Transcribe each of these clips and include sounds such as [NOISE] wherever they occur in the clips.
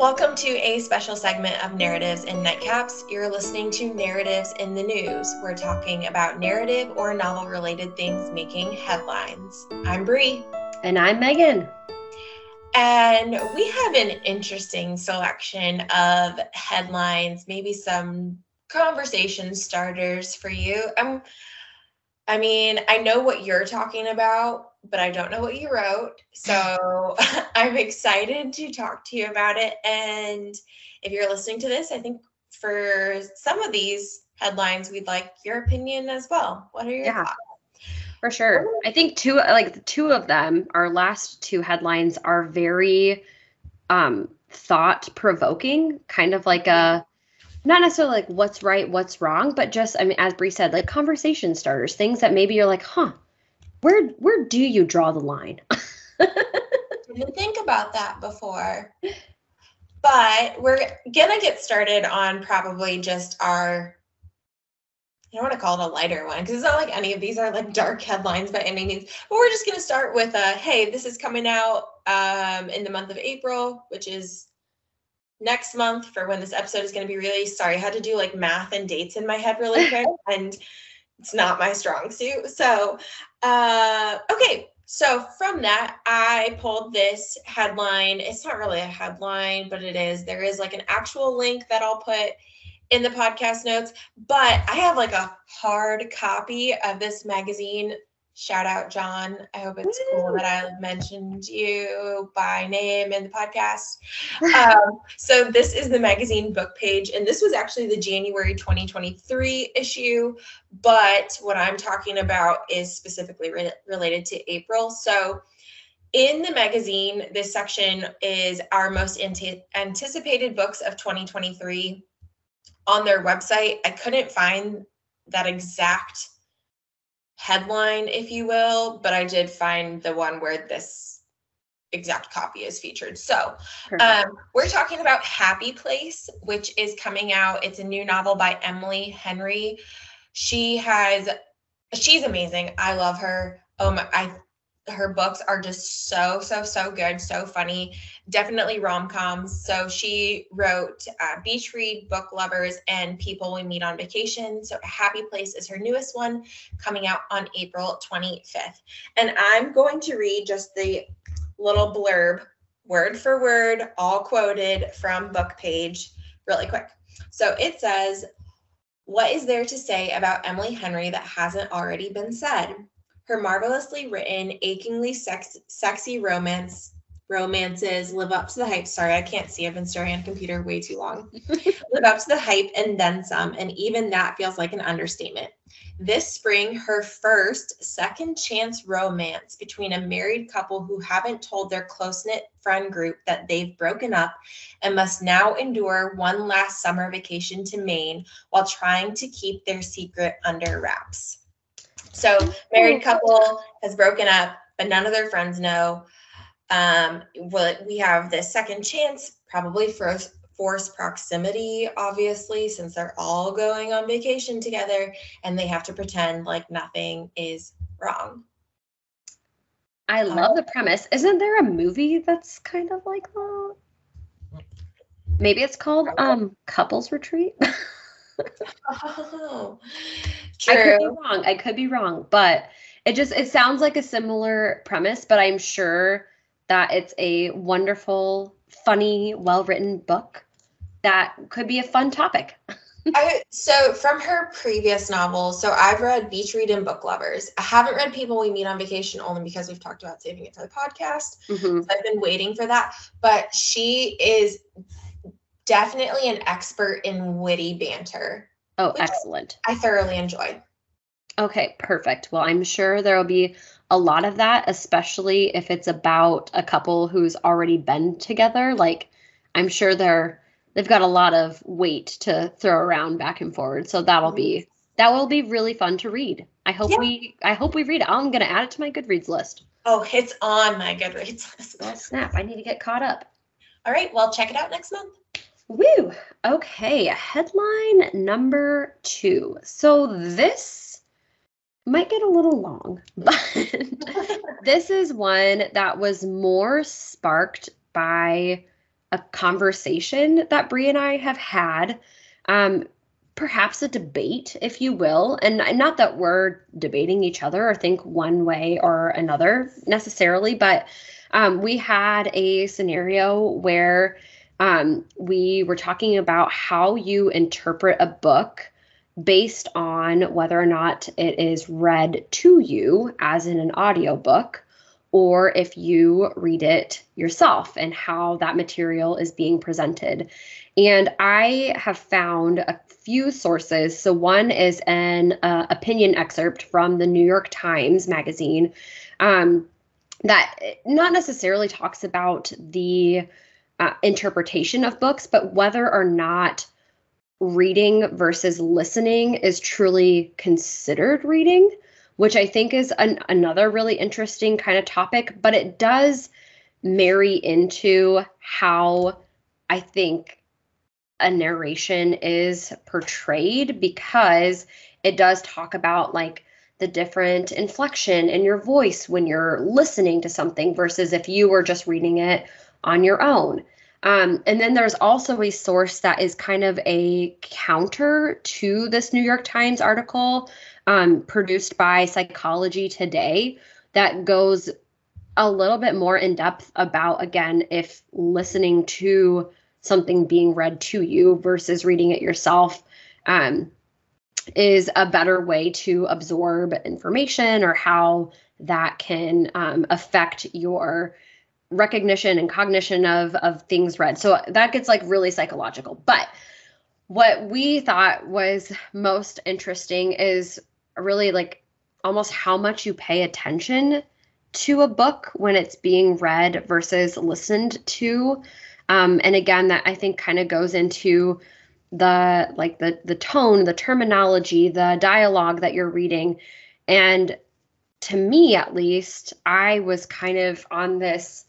Welcome to a special segment of Narratives in Nightcaps. You're listening to Narratives in the News. We're talking about narrative or novel related things making headlines. I'm Brie. And I'm Megan. And we have an interesting selection of headlines, maybe some conversation starters for you. Um, I mean, I know what you're talking about, but I don't know what you wrote. So [LAUGHS] I'm excited to talk to you about it. And if you're listening to this, I think for some of these headlines, we'd like your opinion as well. What are your yeah, thoughts? For sure. I think two like two of them, our last two headlines are very um thought provoking, kind of like a not necessarily like what's right, what's wrong, but just I mean, as Brie said, like conversation starters, things that maybe you're like, huh, where where do you draw the line? [LAUGHS] didn't think about that before. But we're gonna get started on probably just our I don't want to call it a lighter one because it's not like any of these are like dark headlines by any means. But we're just gonna start with a hey, this is coming out um, in the month of April, which is next month for when this episode is going to be released. Sorry, I had to do like math and dates in my head really [LAUGHS] quick, and it's not my strong suit. So, uh, okay. So from that, I pulled this headline. It's not really a headline, but it is. There is like an actual link that I'll put in the podcast notes, but I have like a hard copy of this magazine Shout out, John. I hope it's Woo! cool that I mentioned you by name in the podcast. [LAUGHS] Um, so, this is the magazine book page, and this was actually the January 2023 issue. But what I'm talking about is specifically re- related to April. So, in the magazine, this section is our most ante- anticipated books of 2023. On their website, I couldn't find that exact headline, if you will, but I did find the one where this exact copy is featured. So um, we're talking about Happy Place, which is coming out. It's a new novel by Emily Henry. She has, she's amazing. I love her. Oh my, I her books are just so so so good so funny. Definitely rom-coms. So she wrote uh, beach read book lovers and people we meet on vacation. So happy place is her newest one coming out on april 25th and i'm going to read just the little blurb word for word all quoted from book page really quick. So it says what is there to say about emily henry that hasn't already been said her marvelously written, achingly sex- sexy romance romances live up to the hype. Sorry, I can't see. I've been staring at a computer way too long. [LAUGHS] live up to the hype and then some, and even that feels like an understatement. This spring, her first second chance romance between a married couple who haven't told their close knit friend group that they've broken up and must now endure one last summer vacation to Maine while trying to keep their secret under wraps. So married couple has broken up, but none of their friends know. Um, what we have this second chance, probably for forced proximity, obviously, since they're all going on vacation together and they have to pretend like nothing is wrong. I love the premise. Isn't there a movie that's kind of like that? Maybe it's called um Couples Retreat. [LAUGHS] oh, [LAUGHS] true. I could be wrong. I could be wrong, but it just it sounds like a similar premise, but I'm sure that it's a wonderful, funny, well-written book that could be a fun topic. [LAUGHS] I, so from her previous novels, so I've read Beach Read and Book Lovers. I haven't read People We Meet on Vacation only because we've talked about saving it for the podcast. Mm-hmm. So I've been waiting for that. But she is definitely an expert in witty banter. Oh, excellent. I thoroughly enjoyed. Okay, perfect. Well, I'm sure there will be a lot of that, especially if it's about a couple who's already been together. Like, I'm sure they're they've got a lot of weight to throw around back and forward. So that'll be mm-hmm. that will be really fun to read. I hope yeah. we I hope we read it. I'm gonna add it to my Goodreads list. Oh, it's on my Goodreads [LAUGHS] list. Oh snap! I need to get caught up. All right, well, check it out next month. Woo! Okay, headline number two. So this might get a little long, [LAUGHS] but this is one that was more sparked by a conversation that Brie and I have had. Um, perhaps a debate, if you will. And not that we're debating each other or think one way or another necessarily, but um, we had a scenario where um, we were talking about how you interpret a book based on whether or not it is read to you, as in an audiobook, or if you read it yourself and how that material is being presented. And I have found a few sources. So one is an uh, opinion excerpt from the New York Times magazine um, that not necessarily talks about the uh, interpretation of books, but whether or not reading versus listening is truly considered reading, which I think is an, another really interesting kind of topic, but it does marry into how I think a narration is portrayed because it does talk about like the different inflection in your voice when you're listening to something versus if you were just reading it on your own. Um, and then there's also a source that is kind of a counter to this New York Times article um, produced by Psychology Today that goes a little bit more in depth about, again, if listening to something being read to you versus reading it yourself um, is a better way to absorb information or how that can um, affect your recognition and cognition of of things read. So that gets like really psychological. But what we thought was most interesting is really like almost how much you pay attention to a book when it's being read versus listened to. Um, and again, that I think kind of goes into the like the the tone, the terminology, the dialogue that you're reading. And to me at least, I was kind of on this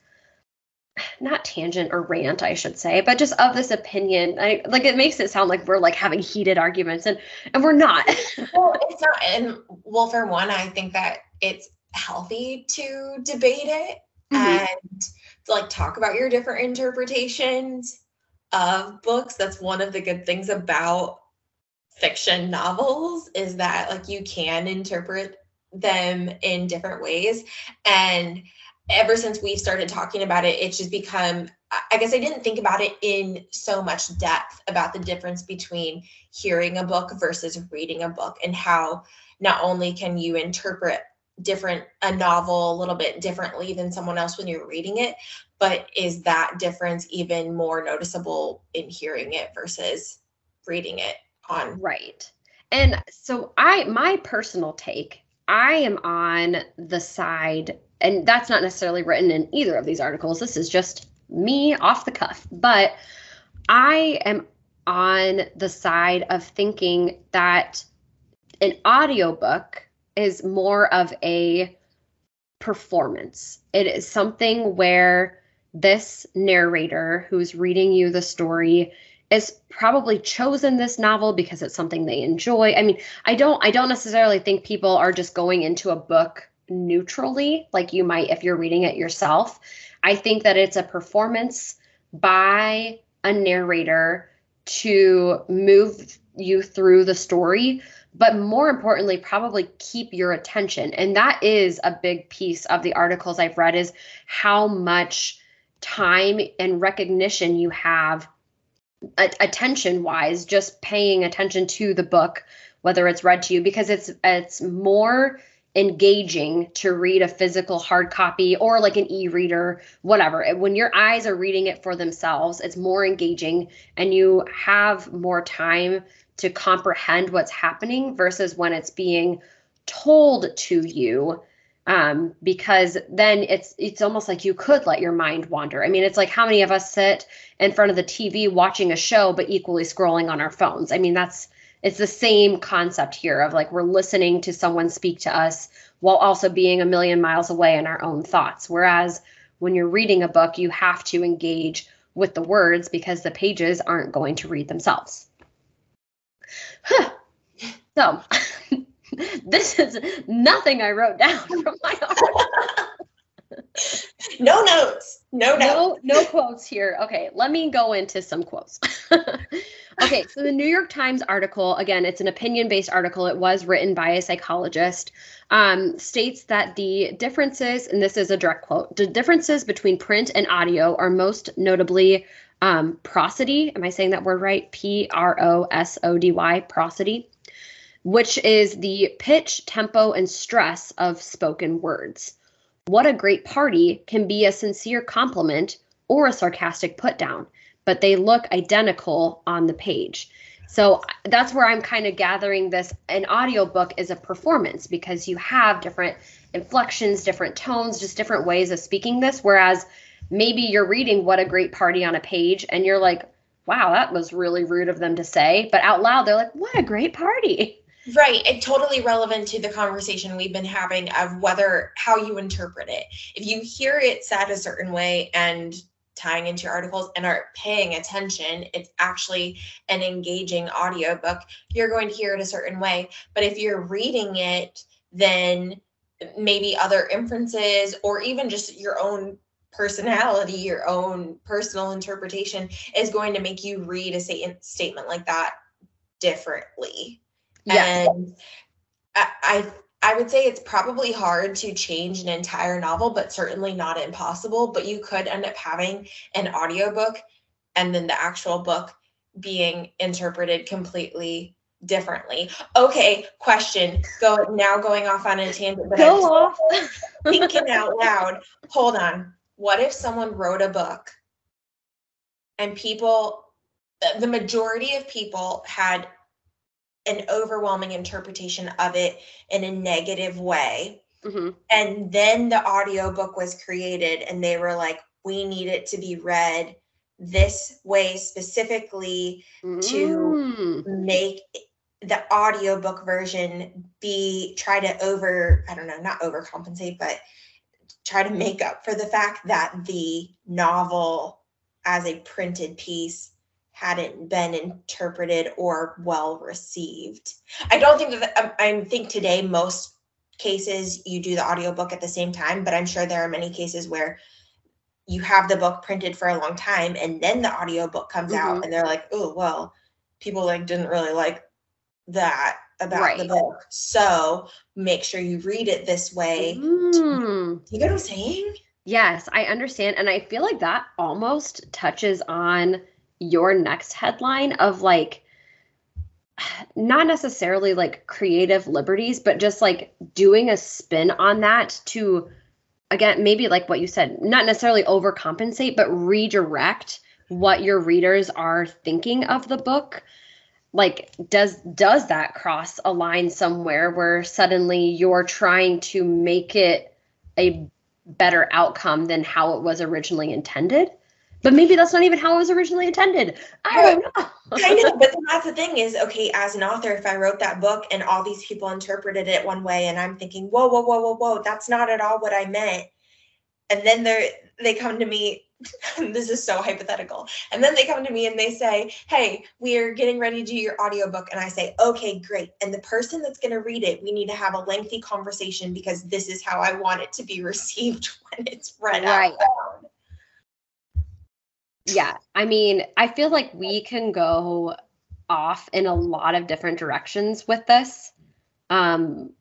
not tangent or rant, I should say, but just of this opinion. I like it makes it sound like we're like having heated arguments and and we're not. [LAUGHS] well, it's not and well for one, I think that it's healthy to debate it mm-hmm. and to like talk about your different interpretations of books. That's one of the good things about fiction novels is that like you can interpret them in different ways and ever since we've started talking about it, it's just become, I guess I didn't think about it in so much depth about the difference between hearing a book versus reading a book and how not only can you interpret different a novel a little bit differently than someone else when you're reading it but is that difference even more noticeable in hearing it versus reading it on right. And so i my personal take i am on the side and that's not necessarily written in either of these articles. This is just me off the cuff. But I am on the side of thinking that an audiobook is more of a performance. It is something where this narrator who's reading you the story is probably chosen this novel because it's something they enjoy. I mean, I don't I don't necessarily think people are just going into a book neutrally, like you might if you're reading it yourself. I think that it's a performance by a narrator to move you through the story, but more importantly, probably keep your attention. And that is a big piece of the articles I've read is how much time and recognition you have attention wise just paying attention to the book whether it's read to you because it's it's more engaging to read a physical hard copy or like an e-reader whatever when your eyes are reading it for themselves it's more engaging and you have more time to comprehend what's happening versus when it's being told to you um, because then it's it's almost like you could let your mind wander. I mean, it's like how many of us sit in front of the TV watching a show but equally scrolling on our phones? I mean, that's it's the same concept here of like we're listening to someone speak to us while also being a million miles away in our own thoughts. Whereas when you're reading a book you have to engage with the words because the pages aren't going to read themselves. Huh. so [LAUGHS] this is nothing i wrote down [LAUGHS] from my article no notes. No notes. No, no quotes here. Okay, let me go into some quotes. [LAUGHS] okay, so the New York Times article, again, it's an opinion based article. It was written by a psychologist, um, states that the differences, and this is a direct quote, the differences between print and audio are most notably um, prosody. Am I saying that word right? P R O S O D Y, prosody, which is the pitch, tempo, and stress of spoken words. What a great party can be a sincere compliment or a sarcastic put down, but they look identical on the page. So that's where I'm kind of gathering this. An audiobook is a performance because you have different inflections, different tones, just different ways of speaking this. Whereas maybe you're reading What a Great Party on a page and you're like, wow, that was really rude of them to say. But out loud, they're like, what a great party. Right. And totally relevant to the conversation we've been having of whether how you interpret it. If you hear it said a certain way and tying into your articles and are paying attention, it's actually an engaging audiobook, you're going to hear it a certain way. But if you're reading it, then maybe other inferences or even just your own personality, your own personal interpretation is going to make you read a statement like that differently. Yes. And I, I I would say it's probably hard to change an entire novel, but certainly not impossible. But you could end up having an audiobook and then the actual book being interpreted completely differently. Okay, question. Go now going off on a tangent, but Go I'm off. [LAUGHS] thinking out loud. Hold on. What if someone wrote a book and people the majority of people had an overwhelming interpretation of it in a negative way. Mm-hmm. And then the audiobook was created, and they were like, we need it to be read this way specifically mm. to make the audiobook version be try to over i don't know not overcompensate but try to make up for the fact that the novel as a printed piece hadn't been interpreted or well received. I don't think that um, I think today most cases you do the audiobook at the same time, but I'm sure there are many cases where you have the book printed for a long time and then the audiobook comes mm-hmm. out and they're like, "Oh, well, people like didn't really like that about right. the book." So, make sure you read it this way. Mm. You get what I'm saying? Yes, I understand and I feel like that almost touches on your next headline of like not necessarily like creative liberties, but just like doing a spin on that to again, maybe like what you said, not necessarily overcompensate, but redirect what your readers are thinking of the book. Like does does that cross a line somewhere where suddenly you're trying to make it a better outcome than how it was originally intended? But maybe that's not even how it was originally intended. I don't know. [LAUGHS] I know, but that's the thing is, [LAUGHS] okay, as an author, if I wrote that book and all these people interpreted it one way, and I'm thinking, whoa, whoa, whoa, whoa, whoa, that's not at all what I meant. And then they they come to me. [LAUGHS] this is so hypothetical. And then they come to me and they say, Hey, we're getting ready to do your audiobook. And I say, Okay, great. And the person that's going to read it, we need to have a lengthy conversation because this is how I want it to be received when it's read right. out loud yeah i mean i feel like we can go off in a lot of different directions with this. Um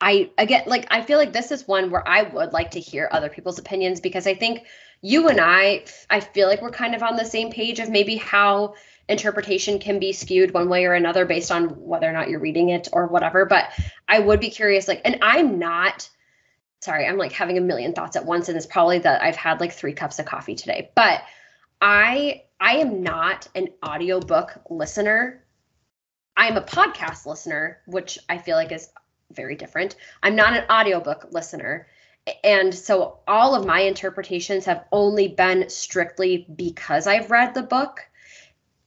i again like i feel like this is one where i would like to hear other people's opinions because i think you and i i feel like we're kind of on the same page of maybe how interpretation can be skewed one way or another based on whether or not you're reading it or whatever. But i would be curious like and i'm not sorry i'm like having a million thoughts at once and it's probably that i've had like three cups of coffee today. But I I am not an audiobook listener. I am a podcast listener, which I feel like is very different. I'm not an audiobook listener. And so all of my interpretations have only been strictly because I've read the book.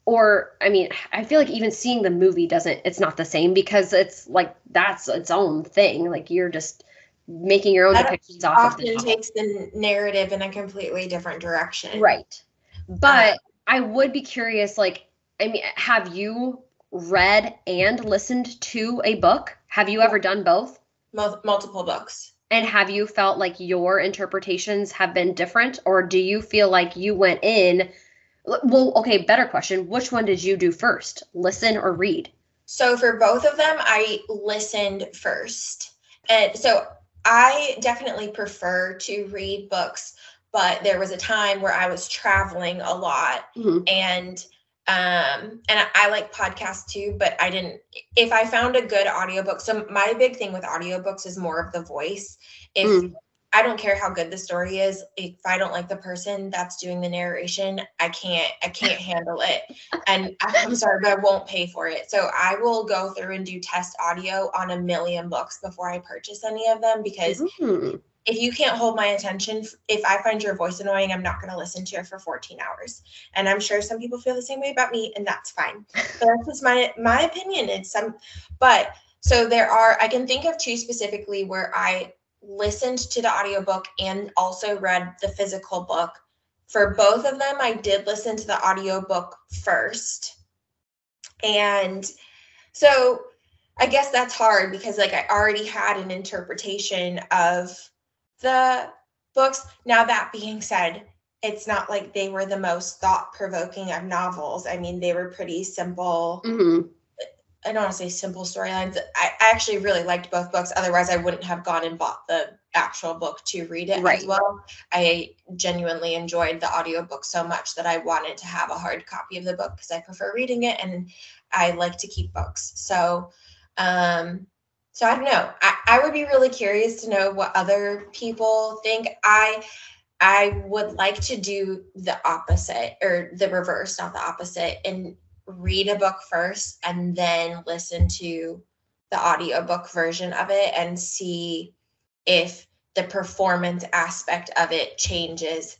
Or, I mean, I feel like even seeing the movie doesn't, it's not the same because it's like that's its own thing. Like you're just making your own that depictions off of the takes the narrative in a completely different direction. Right. But uh-huh. I would be curious, like, I mean, have you read and listened to a book? Have you ever done both? multiple books. And have you felt like your interpretations have been different, or do you feel like you went in? Well, okay, better question. Which one did you do first, listen or read? So for both of them, I listened first. And so I definitely prefer to read books, but there was a time where I was traveling a lot mm-hmm. and um and I, I, like podcasts too but i didn't if i found a good audiobook so my big thing with audiobooks is more of the voice if mm. i don't care how good the story is if i don't like the person that's doing the narration i can't i can't handle it and i'm sorry but i won't pay for it so i will go through and do test audio on a million books before i purchase any of them because mm if you can't hold my attention, if I find your voice annoying, I'm not going to listen to it for 14 hours. And I'm sure some people feel the same way about me, and that's fine. [LAUGHS] But that's just my my opinion. It's some, but so there are. I can think of two specifically where I listened to the audiobook and also read the physical book. For both of them, I did listen to the audiobook first. And so I guess that's hard because like I already had an interpretation of the books. Now, that being said, it's not like they were the most thought provoking of novels. I mean, they were pretty simple. Mm-hmm. I don't want to say simple storylines. I, I, actually really liked both books. Otherwise, I wouldn't have gone and bought the actual book to read it right. as well. I genuinely enjoyed the audiobook so much that I wanted to have a hard copy of the book because I prefer reading it and I like to keep books. So, um, so I don't know. I, I would be really curious to know what other people think. I I would like to do the opposite or the reverse, not the opposite, and read a book first and then listen to the audiobook version of it and see if the performance aspect of it changes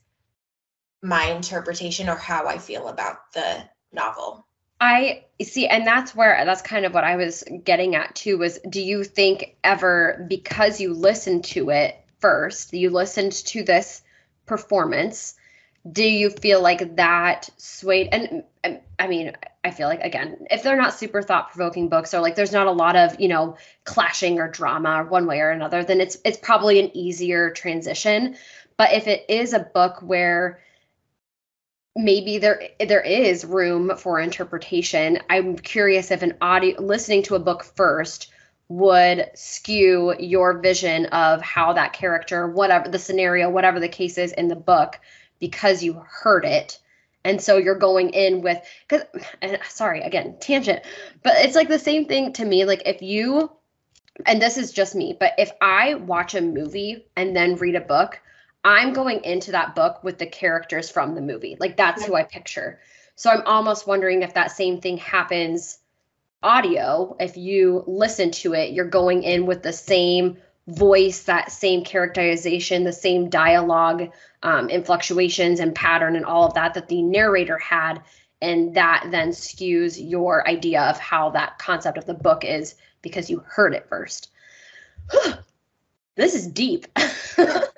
my interpretation or how I feel about the novel. I see, and that's where that's kind of what I was getting at too. Was do you think ever because you listened to it first, you listened to this performance, do you feel like that swayed? And, I mean, I feel like again, if they're not super thought provoking books or like there's not a lot of you know clashing or drama one way or another, then it's it's probably an easier transition. But if it is a book where maybe there there is room for interpretation. I'm curious if an audio listening to a book first would skew your vision of how that character, whatever the scenario, whatever the case is in the book, because you heard it. And so you're going in with, because, sorry, again, tangent, but it's like the same thing to me. Like if you, and this is just me, but if I watch a movie and then read a book, I'm going into that book with the characters from the movie. Like that's who I picture. So I'm almost wondering if that same thing happens audio. If you listen to it, you're going in with the same voice, that same characterization, the same dialogue, um, and fluctuations and pattern and all of that that the narrator had. And that then skews your idea of how that concept of the book is because you heard it first. [SIGHS] this is deep. [LAUGHS]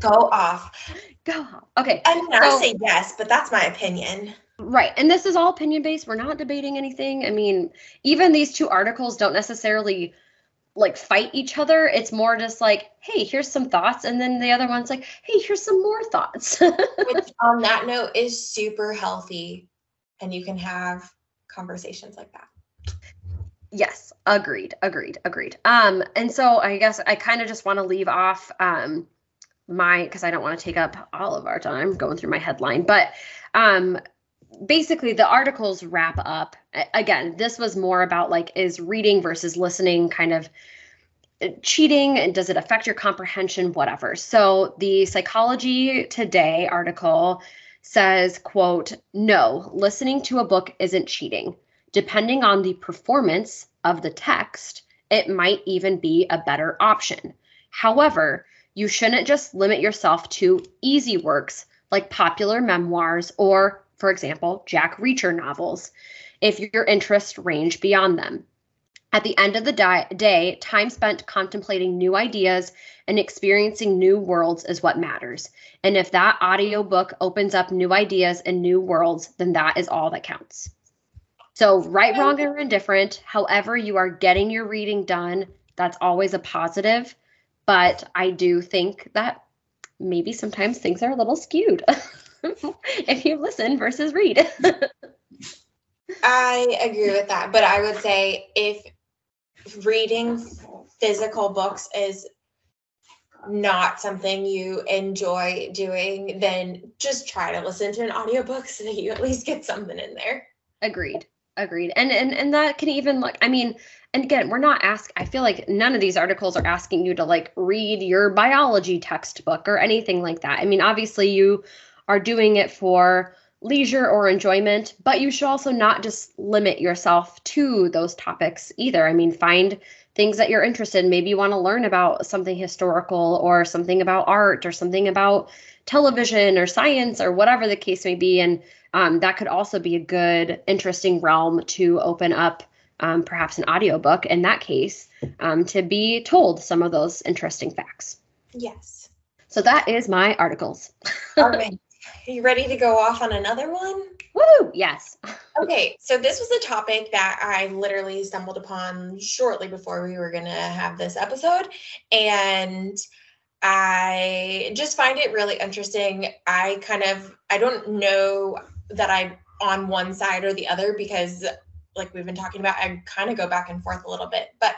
Go off. Go off. Okay. I mean, so, I say yes, but that's my opinion. Right. And this is all opinion based. We're not debating anything. I mean, even these two articles don't necessarily like fight each other. It's more just like, hey, here's some thoughts. And then the other one's like, hey, here's some more thoughts. [LAUGHS] Which on that note is super healthy. And you can have conversations like that. Yes, agreed, agreed, agreed. Um, and so I guess I kind of just want to leave off um my because I don't want to take up all of our time going through my headline, but um basically the articles wrap up again this was more about like is reading versus listening kind of uh, cheating and does it affect your comprehension whatever. So the psychology today article says quote no listening to a book isn't cheating. Depending on the performance of the text it might even be a better option. However you shouldn't just limit yourself to easy works like popular memoirs or, for example, Jack Reacher novels if your interests range beyond them. At the end of the di- day, time spent contemplating new ideas and experiencing new worlds is what matters. And if that audiobook opens up new ideas and new worlds, then that is all that counts. So, right, wrong, or indifferent, however you are getting your reading done, that's always a positive but I do think that maybe sometimes things are a little skewed [LAUGHS] if you listen versus read. [LAUGHS] I agree with that, but I would say if reading physical books is not something you enjoy doing, then just try to listen to an audiobook so that you at least get something in there. Agreed. Agreed. And and and that can even look I mean, and again, we're not ask I feel like none of these articles are asking you to like read your biology textbook or anything like that. I mean, obviously you are doing it for leisure or enjoyment, but you should also not just limit yourself to those topics either. I mean, find things that you're interested in. Maybe you want to learn about something historical or something about art or something about television or science or whatever the case may be. And um, that could also be a good, interesting realm to open up um, perhaps an audiobook in that case um, to be told some of those interesting facts. Yes. So that is my articles. All right. Are [LAUGHS] you ready to go off on another one? Woo! Yes. [LAUGHS] okay, so this was a topic that I literally stumbled upon shortly before we were going to have this episode. And I just find it really interesting. I kind of, I don't know that I'm on one side or the other because, like we've been talking about, I kind of go back and forth a little bit. But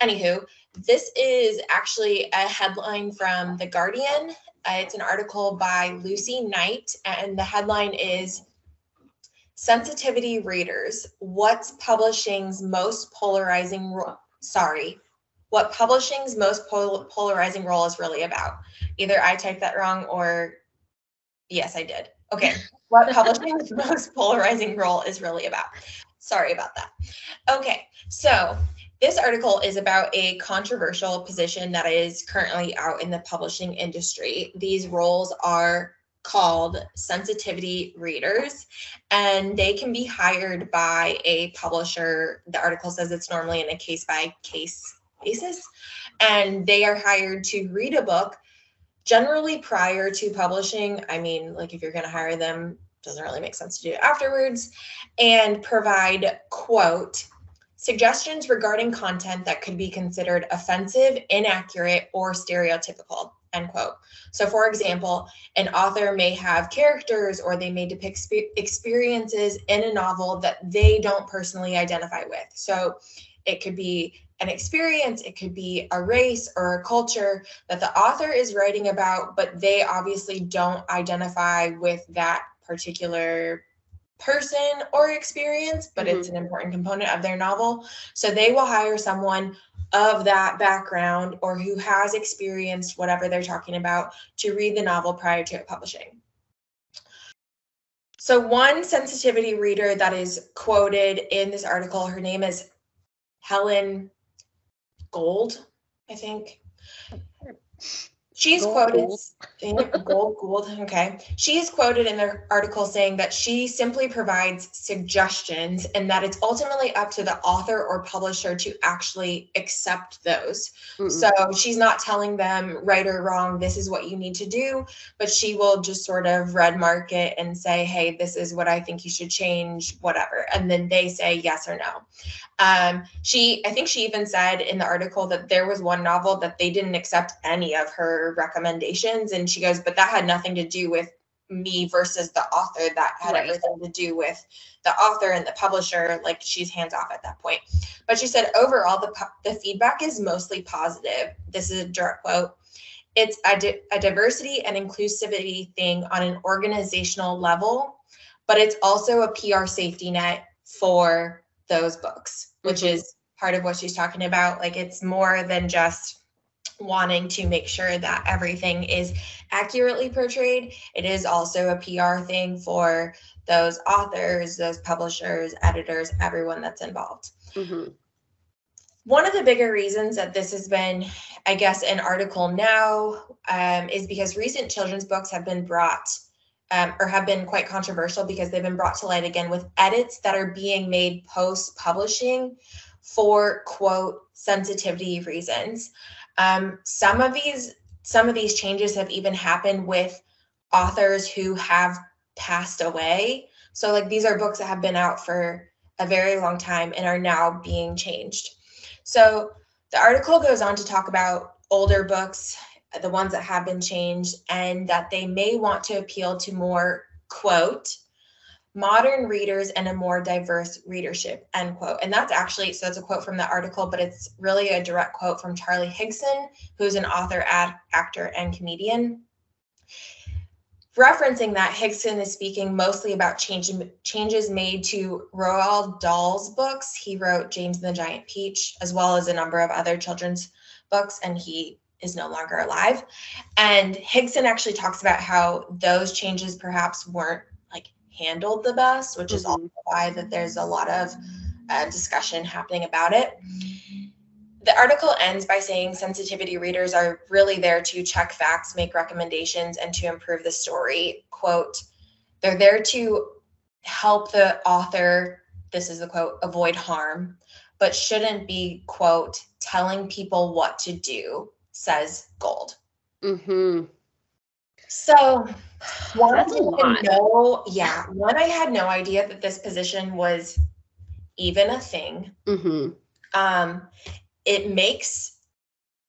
anywho, this is actually a headline from The Guardian. Uh, it's an article by Lucy Knight, and the headline is Sensitivity Readers What's Publishing's Most Polarizing Role? Sorry, what publishing's most pol- polarizing role is really about. Either I typed that wrong or yes, I did. Okay. [LAUGHS] What publishing's most polarizing role is really about. Sorry about that. Okay. So this article is about a controversial position that is currently out in the publishing industry. These roles are called sensitivity readers, and they can be hired by a publisher. The article says it's normally in a case by case basis, and they are hired to read a book generally prior to publishing. I mean, like if you're going to hire them, doesn't really make sense to do it afterwards, and provide, quote, suggestions regarding content that could be considered offensive, inaccurate, or stereotypical, end quote. So, for example, an author may have characters or they may depict experiences in a novel that they don't personally identify with. So, it could be an experience, it could be a race or a culture that the author is writing about, but they obviously don't identify with that particular person or experience, but mm-hmm. it's an important component of their novel. So they will hire someone of that background or who has experienced whatever they're talking about to read the novel prior to it publishing. So, one sensitivity reader that is quoted in this article, her name is Helen Gold, I think. She's gold, quoted gold. [LAUGHS] gold, gold. Okay. She is quoted in the article saying that she simply provides suggestions and that it's ultimately up to the author or publisher to actually accept those. Mm-mm. So she's not telling them right or wrong, this is what you need to do, but she will just sort of red mark it and say, hey, this is what I think you should change, whatever. And then they say yes or no. Um, she, I think she even said in the article that there was one novel that they didn't accept any of her recommendations. And she goes, but that had nothing to do with me versus the author. That had right. everything to do with the author and the publisher. Like she's hands off at that point. But she said, overall, the, the feedback is mostly positive. This is a direct quote. It's a, di- a diversity and inclusivity thing on an organizational level, but it's also a PR safety net for those books, which mm-hmm. is part of what she's talking about. Like it's more than just wanting to make sure that everything is accurately portrayed. It is also a PR thing for those authors, those publishers, editors, everyone that's involved. Mm-hmm. One of the bigger reasons that this has been, I guess, an article now um, is because recent children's books have been brought um, or have been quite controversial because they've been brought to light again with edits that are being made post publishing for quote sensitivity reasons. Um, some of these some of these changes have even happened with authors who have passed away. So like these are books that have been out for a very long time and are now being changed. So the article goes on to talk about older books, the ones that have been changed, and that they may want to appeal to more, quote, modern readers and a more diverse readership, end quote. And that's actually, so it's a quote from the article, but it's really a direct quote from Charlie Higson, who's an author, ad, actor, and comedian. Referencing that, Higson is speaking mostly about change, changes made to Roald Dahl's books. He wrote James and the Giant Peach, as well as a number of other children's books, and he is no longer alive. And Higson actually talks about how those changes perhaps weren't handled the best, which mm-hmm. is also why that there's a lot of uh, discussion happening about it. The article ends by saying sensitivity readers are really there to check facts, make recommendations, and to improve the story. Quote, they're there to help the author, this is the quote, avoid harm, but shouldn't be, quote, telling people what to do, says Gold. Mm-hmm. So one, That's a lot. No, yeah. One, I had no idea that this position was even a thing. Mm-hmm. Um, it makes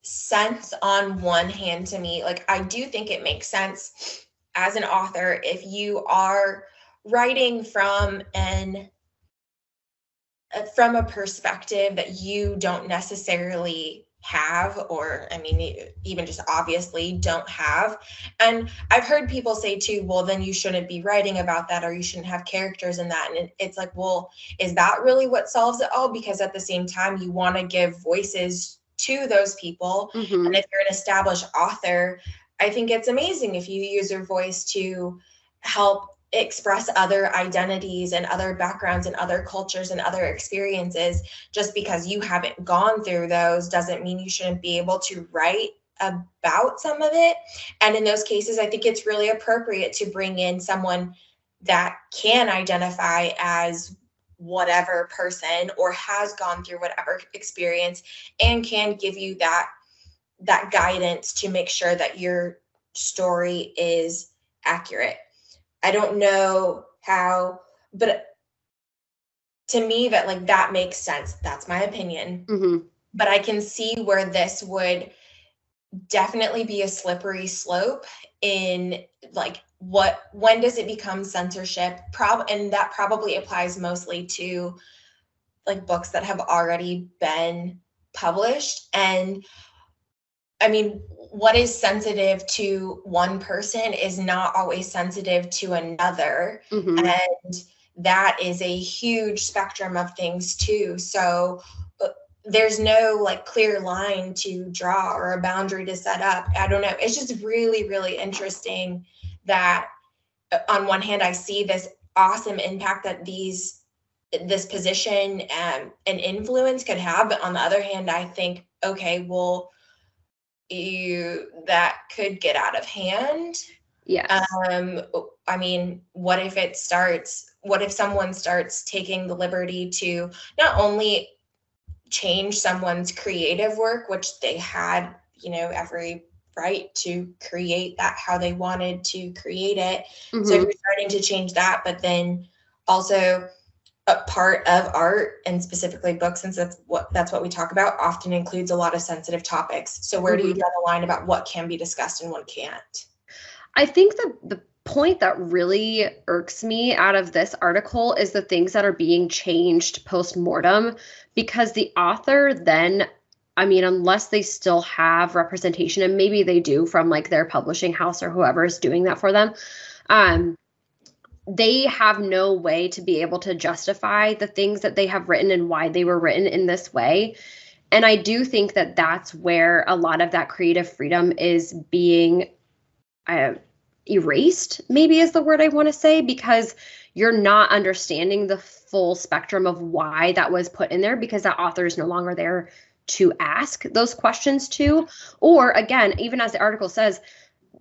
sense on one hand to me. Like, I do think it makes sense as an author if you are writing from an uh, from a perspective that you don't necessarily have or i mean even just obviously don't have. And i've heard people say too well then you shouldn't be writing about that or you shouldn't have characters in that. And it's like well is that really what solves it all? Because at the same time you want to give voices to those people. Mm-hmm. and if you're an established author i think it's amazing if you use your voice to help express other identities and other backgrounds and other cultures and other experiences just because you haven't gone through those doesn't mean you shouldn't be able to write about some of it. And in those cases i think it's really appropriate to bring in someone that can identify as whatever person or has gone through whatever experience and can give you that that guidance to make sure that your story is accurate I don't know how, but to me, that like that makes sense. That's my opinion. Mm-hmm. But I can see where this would definitely be a slippery slope in like what when does it become censorship prob and that probably applies mostly to like books that have already been published and i mean what is sensitive to one person is not always sensitive to another. Mm-hmm. And that is a huge spectrum of things too. So uh, there's no like clear line to draw or a boundary to set up. I don't know. It's just really, really interesting that uh, on one hand, I see this awesome impact that these this position um, and influence could have but on the other hand i think okay well you that could get out of hand. Yeah. Um, I mean, what if it starts? What if someone starts taking the liberty to not only change someone's creative work, which they had, you know, every right to create that how they wanted to create it. Mm-hmm. So you're starting to change that, but then also a part of art and specifically books since that's what that's what we talk about often includes a lot of sensitive topics so where mm-hmm. do you mm-hmm. draw the line about what can be discussed and what can't i think that the point that really irks me out of this article is the things that are being changed post mortem because the author then I mean, unless they still have representation, and maybe they do from like their publishing house or whoever is doing that for them, um, they have no way to be able to justify the things that they have written and why they were written in this way. And I do think that that's where a lot of that creative freedom is being uh, erased, maybe is the word I want to say, because you're not understanding the full spectrum of why that was put in there because that author is no longer there to ask those questions to. Or again, even as the article says,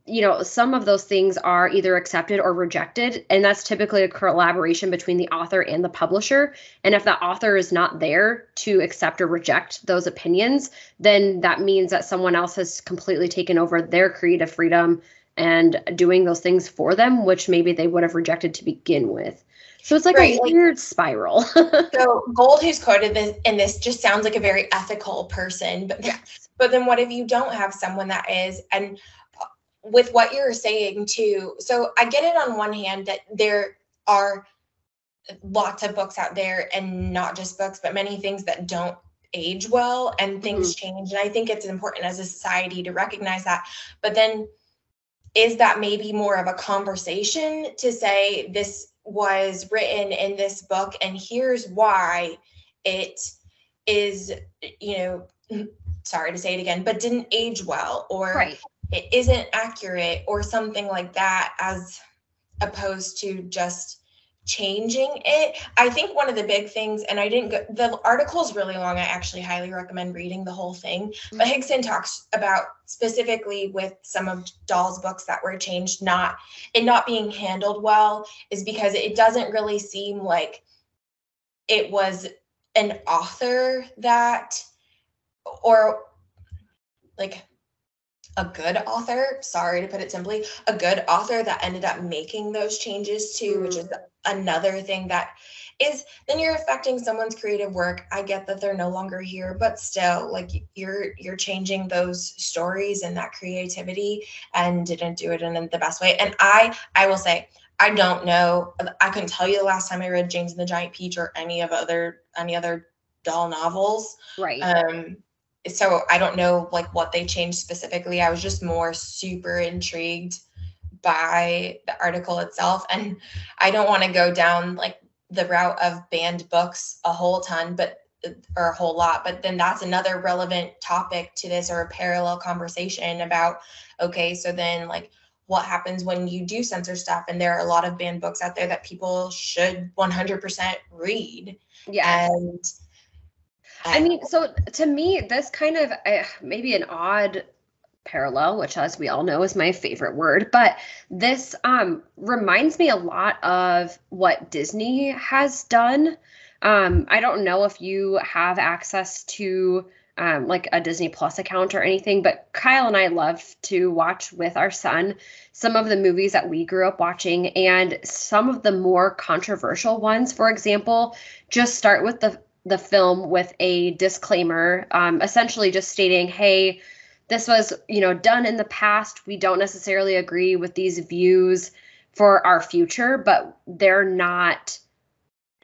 you know, some of those things are either accepted or rejected. And that's typically a collaboration between the author and the publisher. And if the author is not there to accept or reject those opinions, then that means that someone else has completely taken over their creative freedom and doing those things for them, which maybe they would have rejected to begin with. So it's like right, a weird spiral. [LAUGHS] so Gold, who's quoted this, and this just sounds like a very ethical person, but yes. but then what if you don't have someone that is? And with what you're saying too, so I get it on one hand that there are lots of books out there, and not just books, but many things that don't age well, and things mm-hmm. change. And I think it's important as a society to recognize that. But then is that maybe more of a conversation to say this was written in this book and here's why it is you know [CLEARS THROAT] sorry to say it again but didn't age well or right. It isn't accurate or something like that as opposed to just changing it. I think one of the big things, and I didn't go, the article is really long. I actually highly recommend reading the whole thing. But mm-hmm. Higson talks about specifically with some of Dahl's books that were changed, not it not being handled well, is because it doesn't really seem like it was an author that or like a good author, sorry to put it simply, a good author that ended up making those changes too, mm. which is another thing that is then you're affecting someone's creative work. I get that they're no longer here, but still like you're you're changing those stories and that creativity and didn't do it in the best way. And I I will say I don't know. I couldn't tell you the last time I read James and the Giant Peach or any of other any other Dahl novels. Right. Um so I don't know like what they changed specifically. I was just more super intrigued by the article itself. And I don't want to go down like the route of banned books a whole ton, but or a whole lot, but then that's another relevant topic to this or a parallel conversation about okay, so then like what happens when you do censor stuff and there are a lot of banned books out there that people should 100% read. Yeah. And I mean, so to me, this kind of uh, maybe an odd parallel, which as we all know is my favorite word, but this um, reminds me a lot of what Disney has done. Um, I don't know if you have access to um, like a Disney Plus account or anything, but Kyle and I love to watch with our son some of the movies that we grew up watching and some of the more controversial ones. For example, just start with the the film with a disclaimer, um, essentially just stating, "Hey, this was you know done in the past. We don't necessarily agree with these views for our future, but they're not."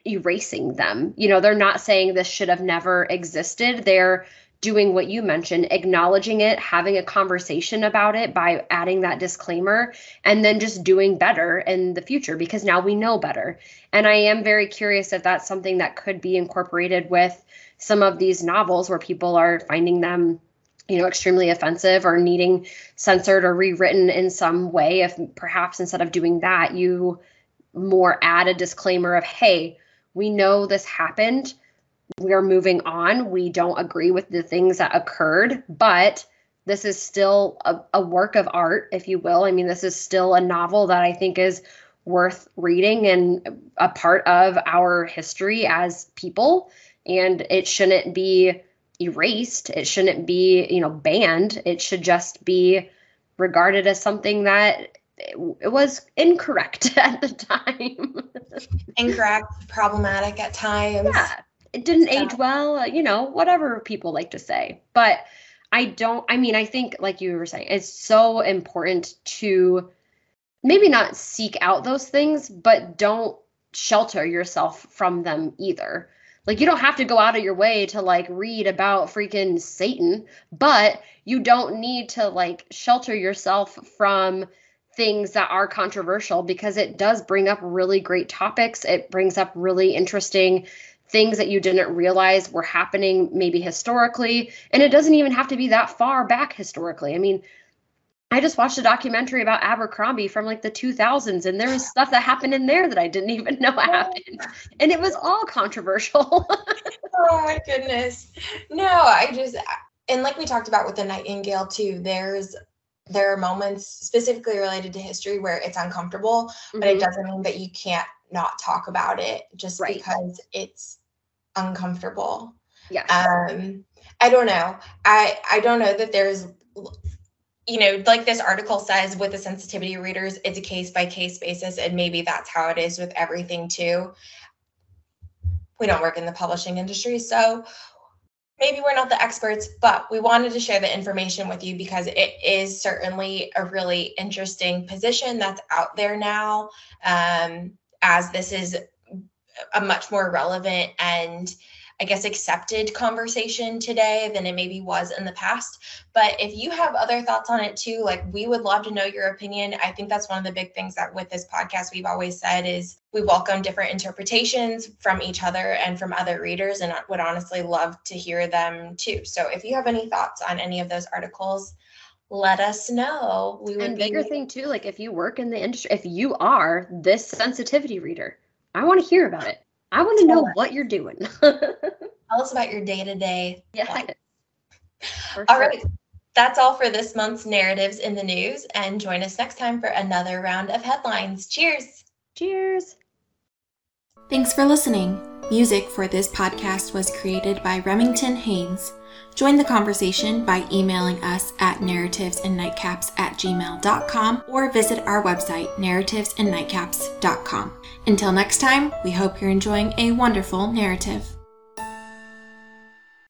erasing them. You know, they're not saying this should have never existed. They're doing what you mentioned, acknowledging it, having a conversation about it by adding that disclaimer, and then just doing better in the future because now we know better. And I am very curious if that's something that could be incorporated with some of these novels where people are finding them you know extremely offensive or needing censored or rewritten in some way if perhaps instead of doing that you more add a disclaimer of hey we know this happened we are moving on. We don't agree with the things that occurred, but this is still a, a, work of art, if you will. I mean, this is still a novel that I think is worth reading and a part of our history as people. And it shouldn't be erased. It shouldn't be, you know, banned. It should just be regarded as something that it was incorrect [LAUGHS] at the time. incorrect, problematic at times. Yeah it didn't age well, uh, you know, whatever people like to say. But I don't, I mean, I think, like you were saying, it's so important to maybe not seek out those things, but don't shelter yourself from them either. Like, you don't have to go out of your way to like read about freaking Satan, but you don't need to like shelter yourself from things that are controversial because it does bring up really great topics. It brings up really interesting things that you didn't realize were happening maybe historically and it doesn't even have to be that far back historically i mean i just watched a documentary about abercrombie from like the 2000s and there was stuff that happened in there that i didn't [LAUGHS] even know happened and it was all controversial [LAUGHS] oh my goodness no i just and like we talked about with the nightingale too there's there are moments specifically related to history where it's uncomfortable mm-hmm. but it mm-hmm. doesn't mean that you can't not talk about it just right. because it's uncomfortable. Yeah. Um, I don't know. I I don't know that there's you know, like this article says with the sensitivity readers, it's a case by case basis, and maybe that's how it is with everything too. We don't work in the publishing industry, so maybe we're not the experts, but we wanted to share the information with you because it is certainly a really interesting position that's out there now, um, as this is a much more relevant and I guess, accepted conversation today than it maybe was in the past. But if you have other thoughts on it too, like we would love to know your opinion. I think that's one of the big things that with this podcast we've always said is we welcome different interpretations from each other and from other readers and would honestly love to hear them too. So if you have any thoughts on any of those articles, let us know. We would and bigger be- thing too, like if you work in the industry, if you are this sensitivity reader, I want to hear about it. I want to know what you're doing. [LAUGHS] Tell us about your day to day. Yeah. All right. That's all for this month's Narratives in the News. And join us next time for another round of headlines. Cheers. Cheers. Thanks for listening. Music for this podcast was created by Remington Haynes. Join the conversation by emailing us at narrativesandnightcaps at gmail.com or visit our website, narrativesandnightcaps.com. Until next time, we hope you're enjoying a wonderful narrative.